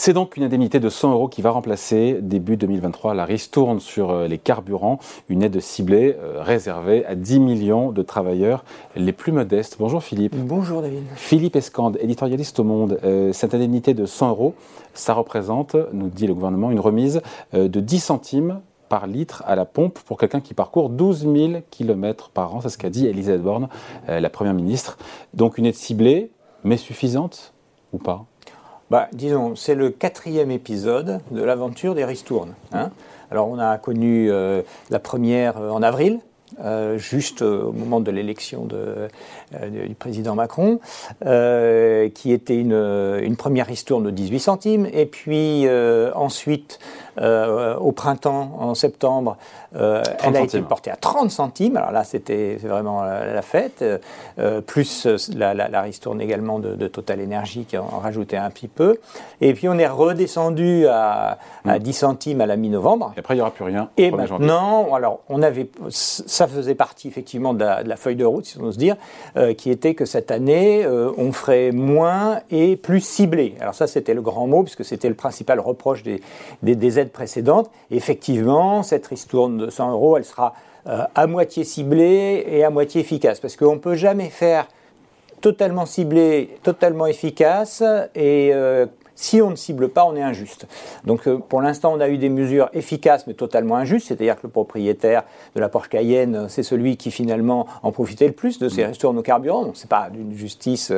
C'est donc une indemnité de 100 euros qui va remplacer début 2023 la ristourne sur euh, les carburants, une aide ciblée euh, réservée à 10 millions de travailleurs les plus modestes. Bonjour Philippe. Bonjour David. Philippe Escande, éditorialiste au Monde. Euh, cette indemnité de 100 euros, ça représente, nous dit le gouvernement, une remise de 10 centimes par litre à la pompe pour quelqu'un qui parcourt 12 000 km par an. C'est ce qu'a dit Elisabeth Borne, la Première ministre. Donc une aide ciblée, mais suffisante ou pas? Bah, disons, c'est le quatrième épisode de l'aventure des ristournes. Hein. Alors, on a connu euh, la première euh, en avril, euh, juste au moment de l'élection du président Macron, qui était une, une, première ristourne de 18 centimes, et puis ensuite euh, au printemps, en septembre, euh, elle a été portée à 30 centimes. Alors là, c'était vraiment la, fête. Euh, plus la, la, ristourne également de, Total Energy qui en rajoutait un petit peu. Et puis on est redescendu à, 10 mm. centimes à la mi-novembre. Et après, il n'y aura plus rien. Et maintenant, alors, on avait, ça faisait partie effectivement de la, feuille de route, si on ose dire, qui était que cette année, on ferait moins et plus ciblé. Alors ça, c'était le grand mot, puisque c'était le principal reproche des, des, des aides précédente. Effectivement, cette ristourne de 100 euros, elle sera euh, à moitié ciblée et à moitié efficace. Parce qu'on ne peut jamais faire totalement ciblé, totalement efficace, et euh, si on ne cible pas, on est injuste. Donc euh, pour l'instant, on a eu des mesures efficaces mais totalement injustes, c'est-à-dire que le propriétaire de la Porsche Cayenne, c'est celui qui finalement en profitait le plus de ces ristournes au carburant, donc ce n'est pas d'une justice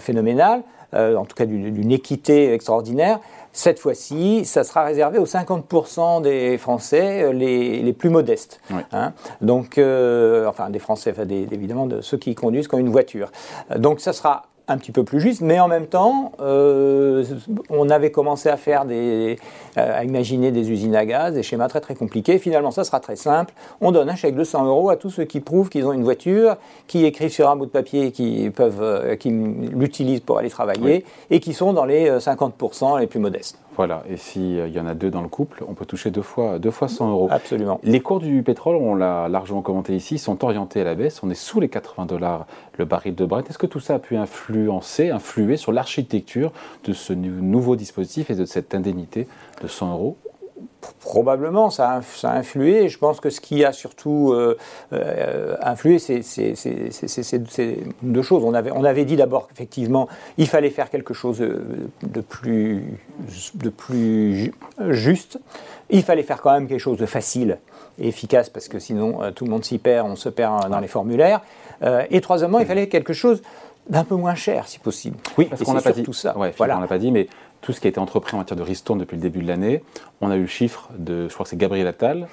phénoménale, en tout cas d'une équité extraordinaire. Cette fois-ci, ça sera réservé aux 50% des Français euh, les, les plus modestes. Hein. Donc, euh, enfin, des Français, enfin, évidemment, de ceux qui conduisent comme une voiture. Donc, ça sera un petit peu plus juste, mais en même temps, euh, on avait commencé à faire des, euh, à imaginer des usines à gaz, des schémas très très compliqués. Finalement, ça sera très simple. On donne un chèque de 100 euros à tous ceux qui prouvent qu'ils ont une voiture, qui écrivent sur un bout de papier, qui peuvent, euh, qui l'utilisent pour aller travailler, et qui sont dans les 50% les plus modestes. Voilà, et s'il y en a deux dans le couple, on peut toucher deux fois, deux fois 100 euros. Absolument. Les cours du pétrole, on l'a largement commenté ici, sont orientés à la baisse. On est sous les 80 dollars le baril de Brent. Est-ce que tout ça a pu influencer, influer sur l'architecture de ce nouveau dispositif et de cette indemnité de 100 euros Probablement, ça a, ça a, influé. Je pense que ce qui a surtout euh, euh, influé, c'est deux choses. On avait, on avait dit d'abord qu'effectivement, il fallait faire quelque chose de plus, de plus juste. Il fallait faire quand même quelque chose de facile et efficace, parce que sinon, euh, tout le monde s'y perd, on se perd dans les formulaires. et troisièmement, il fallait quelque chose d'un peu moins cher, si possible. Oui, parce qu'on n'a pas dit tout ça. voilà. On n'a pas dit, mais tout ce qui a été entrepris en matière de ristourne depuis le début de l'année, on a eu le chiffre de, je crois que c'est Gabriel Attal,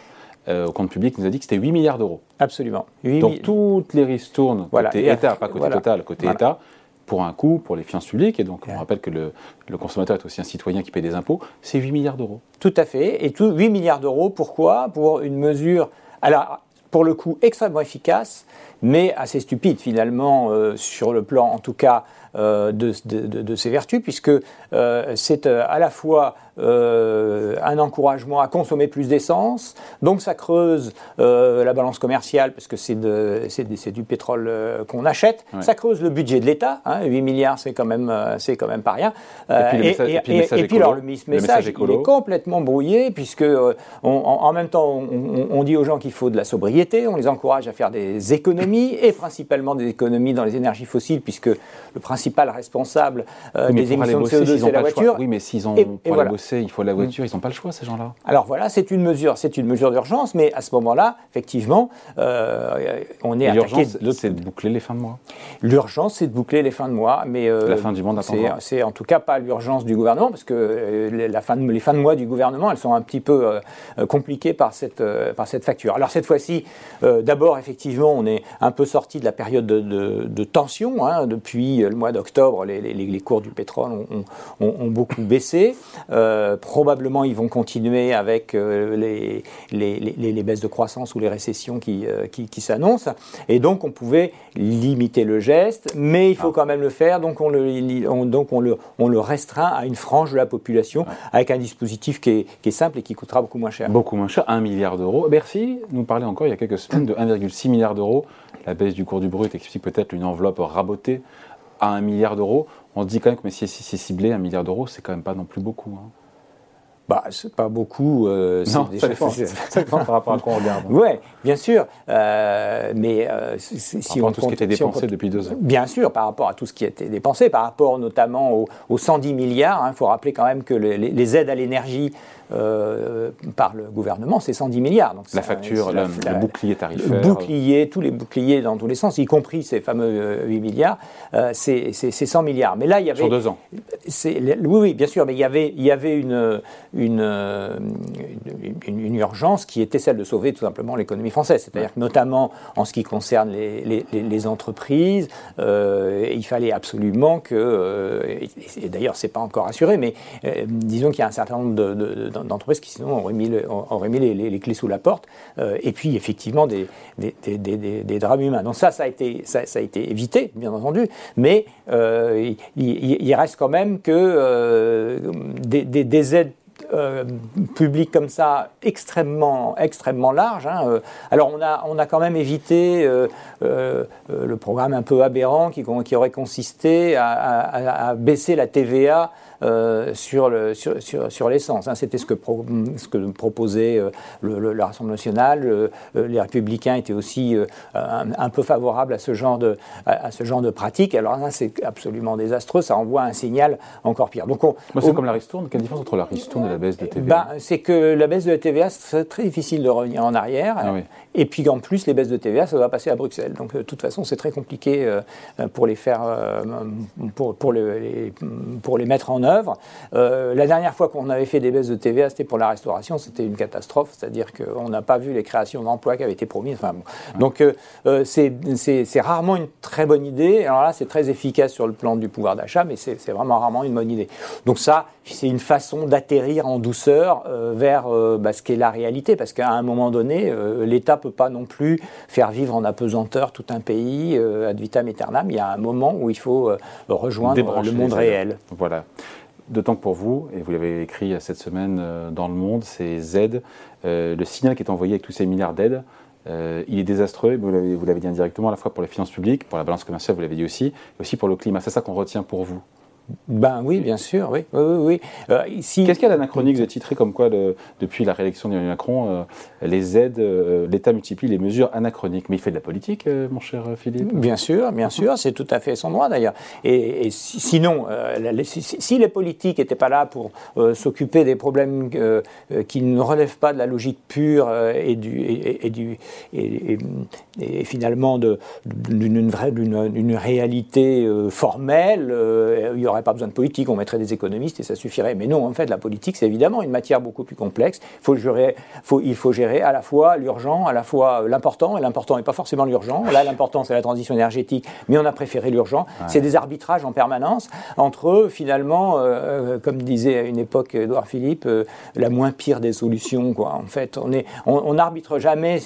euh, au compte public, qui nous a dit que c'était 8 milliards d'euros. Absolument. Donc toutes les ristournes, côté État, pas côté total, côté État, pour un coût, pour les finances publiques, et donc on rappelle que le, le, consommateur est aussi un citoyen qui paie des impôts, c'est 8 milliards d'euros. Tout à fait. Et tout, 8 milliards d'euros, pourquoi? Pour une mesure. Alors, pour le coup, extrêmement efficace, mais assez stupide finalement, euh, sur le plan en tout cas euh, de, de, ses vertus, puisque euh, c'est à la fois euh, un encouragement à consommer plus d'essence. Donc ça creuse euh, la balance commerciale parce que c'est du pétrole euh, qu'on achète. Ça creuse le budget de l'État. Hein, 8 milliards, c'est quand même c'est quand même pas rien. et puis, le message, il est complètement brouillé puisque en, même temps on, on dit aux gens qu'il faut de la sobriété, on les encourage à faire des économies et principalement des économies dans les énergies fossiles puisque le principal responsable des émissions de CO2 c'est la voiture. Oui, mais s'ils ont il faut la mm. voiture, ils n'ont pas le choix, ces gens-là. Alors voilà, c'est une mesure, c'est une mesure d'urgence, mais à ce moment-là, effectivement, euh, on est L'urgence, c'est de boucler les fins de mois. L'urgence, c'est de boucler les fins de mois, mais euh, la fin du monde C'est en tout cas pas l'urgence du gouvernement, parce que euh, la fin de, les fins de mois du gouvernement, elles sont un petit peu compliquées par cette par cette facture. Alors cette fois-ci, d'abord, effectivement, on est un peu sorti de la période de, tension. Hein, depuis le mois d'octobre, les, les, cours du pétrole ont, ont, beaucoup baissé. Euh, probablement, ils vont continuer avec euh, les, les, baisses de croissance ou les récessions qui, euh, qui, s'annoncent. Et donc, on pouvait limiter le geste, mais il faut ah. quand même le faire. Donc, on le, donc on le, on le restreint à une frange de la population avec un dispositif qui est, qui est, simple et qui coûtera beaucoup moins cher. Beaucoup moins cher, 1 milliard d'euros. Bercy nous parlait encore il y a quelques semaines de 1,6 milliard d'euros. La baisse du cours du brut explique peut-être une enveloppe rabotée à 1 milliard d'euros. on se dit quand même que si c'est ciblé, un milliard d'euros, c'est quand même pas non plus beaucoup. Hein. Bah, c'est pas beaucoup. Euh, non, ça dépend, par rapport à quoi on regarde. Oui, bien sûr. Euh, mais euh, si, par rapport on à tout ce qui a été dépensé depuis deux ans. Bien sûr, par rapport à tout ce qui a été dépensé, par rapport notamment aux, 110 milliards. Il hein, faut rappeler quand même que les aides à l'énergie euh, par le gouvernement, c'est 110 milliards. Donc la facture, le, bouclier tarifaire. Le bouclier, tous les boucliers dans tous les sens, y compris ces fameux 8 euh, milliards, euh, c'est 100 milliards. Mais là, il y avait. Sur deux ans. Oui, oui, bien sûr, mais il y avait, il y avait une, une, une, urgence qui était celle de sauver tout simplement l'économie française. C'est-à-dire que notamment en ce qui concerne les, les, entreprises, il fallait absolument que. et d'ailleurs, c'est pas encore assuré, mais disons qu'il y a un certain nombre de d'entreprises qui sinon auraient mis, les, clés sous la porte. Euh, et puis effectivement des, des, drames humains. Donc ça, ça a été, ça, a été évité, bien entendu, mais euh, il, reste quand même que euh, des, aides publiques comme ça extrêmement, extrêmement larges. Hein, alors on a, on a quand même évité le programme un peu aberrant qui, qui aurait consisté à baisser la TVA euh, sur l'essence. Sur, sur, hein. C'était ce que, ce que proposait euh, le, Rassemblement national. Euh, les républicains étaient aussi un, peu favorables à ce genre de, à, ce genre de pratique. Alors là, c'est absolument désastreux. Ça envoie un signal encore pire. Donc, c'est comme la ristourne. Quelle différence entre la ristourne et la baisse de TVA ben, C'est que la baisse de la TVA, c'est très difficile de revenir en arrière. Ah et puis en plus, les baisses de TVA, ça va passer à Bruxelles. Donc de toute façon, c'est très compliqué pour les faire, pour, pour, les, pour les mettre en œuvre. Euh, la dernière fois qu'on avait fait des baisses de TVA, c'était pour la restauration, c'était une catastrophe, c'est-à-dire qu'on n'a pas vu les créations d'emplois qui avaient été promises. Enfin, Donc euh, euh, c'est rarement une très bonne idée. Alors là, c'est très efficace sur le plan du pouvoir d'achat, mais c'est vraiment rarement une bonne idée. Donc ça, c'est une façon d'atterrir en douceur vers bah, ce qu'est la réalité, parce qu'à un moment donné, l'État peut pas non plus faire vivre en apesanteur tout un pays ad vitam aeternam. Il y a un moment où il faut rejoindre le monde réel. Voilà. D'autant que pour vous, et vous l'avez écrit cette semaine euh, dans Le Monde, c'est Z, euh, le signal qui est envoyé avec tous ces milliards d'aides, euh, il est désastreux, vous l'avez dit indirectement, à la fois pour les finances publiques, pour la balance commerciale, vous l'avez dit aussi, et aussi pour le climat. C'est ça qu'on retient pour vous ben oui, bien sûr, oui. oui, oui, euh, Qu'est-ce qu'il y a d'anachronique Vous avez titré comme quoi, depuis la réélection d'Emmanuel Macron, euh, les aides, euh, l'État multiplie les mesures anachroniques? Mais il fait de la politique, mon cher Philippe? Bien sûr, bien sûr, c'est tout à fait son droit d'ailleurs. Et, sinon, si, les politiques n'étaient pas là pour s'occuper des problèmes qui ne relèvent pas de la logique pure et, du, et, du, et, finalement d'une réalité formelle, il y aurait pas besoin de politique, on mettrait des économistes et ça suffirait. Mais non, en fait, la politique, c'est évidemment une matière beaucoup plus complexe. Il faut gérer, faut, il faut gérer à la fois l'urgent, à la fois l'important, et l'important n'est pas forcément l'urgent. Là, l'important, c'est la transition énergétique, mais on a préféré l'urgent. C'est des arbitrages en permanence entre, finalement, euh, euh, comme disait à une époque Edouard Philippe, euh, la moins pire des solutions. Quoi. En fait, on, est, on, arbitre jamais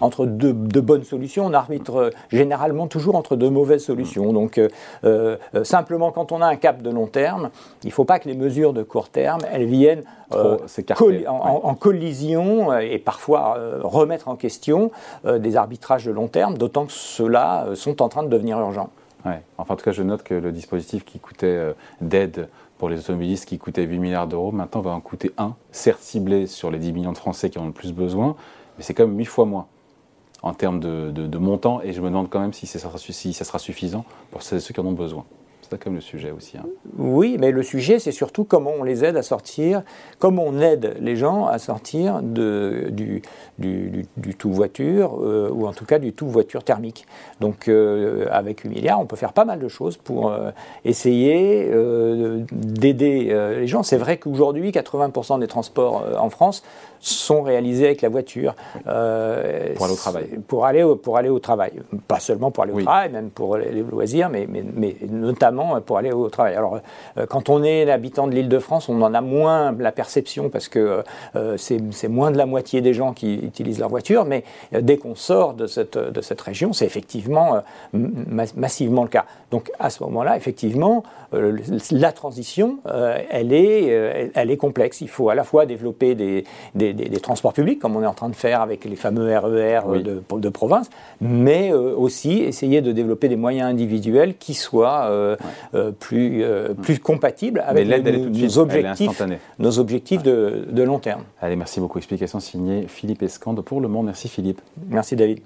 entre deux, bonnes solutions, on arbitre généralement toujours entre deux mauvaises solutions. Donc, simplement, quand on a un cap de long terme, il ne faut pas que les mesures de court terme, elles viennent euh, en, collision euh, et parfois euh, remettre en question des arbitrages de long terme, d'autant que ceux-là sont en train de devenir urgents. Ouais. Enfin, en tout cas, je note que le dispositif qui coûtait d'aide pour les automobilistes qui coûtait 8 milliards d'euros, maintenant va en coûter 1, certes ciblé sur les 10 millions de Français qui en ont le plus besoin, mais c'est quand même 8 fois moins en termes de, montant, et je me demande quand même si ça sera, si ça sera suffisant pour ceux qui en ont besoin. C'est comme le sujet aussi. Hein. Oui, mais le sujet, c'est surtout comment on les aide à sortir, comment on aide les gens à sortir de, du, du, tout voiture, euh, ou en tout cas du tout voiture thermique. Donc, euh, avec 8 milliards, on peut faire pas mal de choses pour euh, essayer d'aider les gens. C'est vrai qu'aujourd'hui, 80% des transports en France sont réalisés avec la voiture. Pour aller au travail. Pour aller au, pour aller au travail. Pas seulement pour aller au travail, même pour les, loisirs, mais, mais, mais, notamment pour aller au travail. Alors, euh, quand on est habitant de l'île de France, on en a moins la perception parce que euh, c'est moins de la moitié des gens qui utilisent leur voiture, mais dès qu'on sort de cette, de cette région, c'est effectivement massivement le cas. Donc, à ce moment-là, effectivement, la transition, elle, est, elle est complexe. Il faut à la fois développer des, des des, transports publics, comme on est en train de faire avec les fameux RER e de, de, province, mais euh, aussi essayer de développer des moyens individuels qui soient euh, plus, plus compatible avec nos, objectifs, nos objectifs de, de long terme. Allez, merci beaucoup. Explication signée Philippe Escande pour Le Monde. Merci Philippe. Merci David.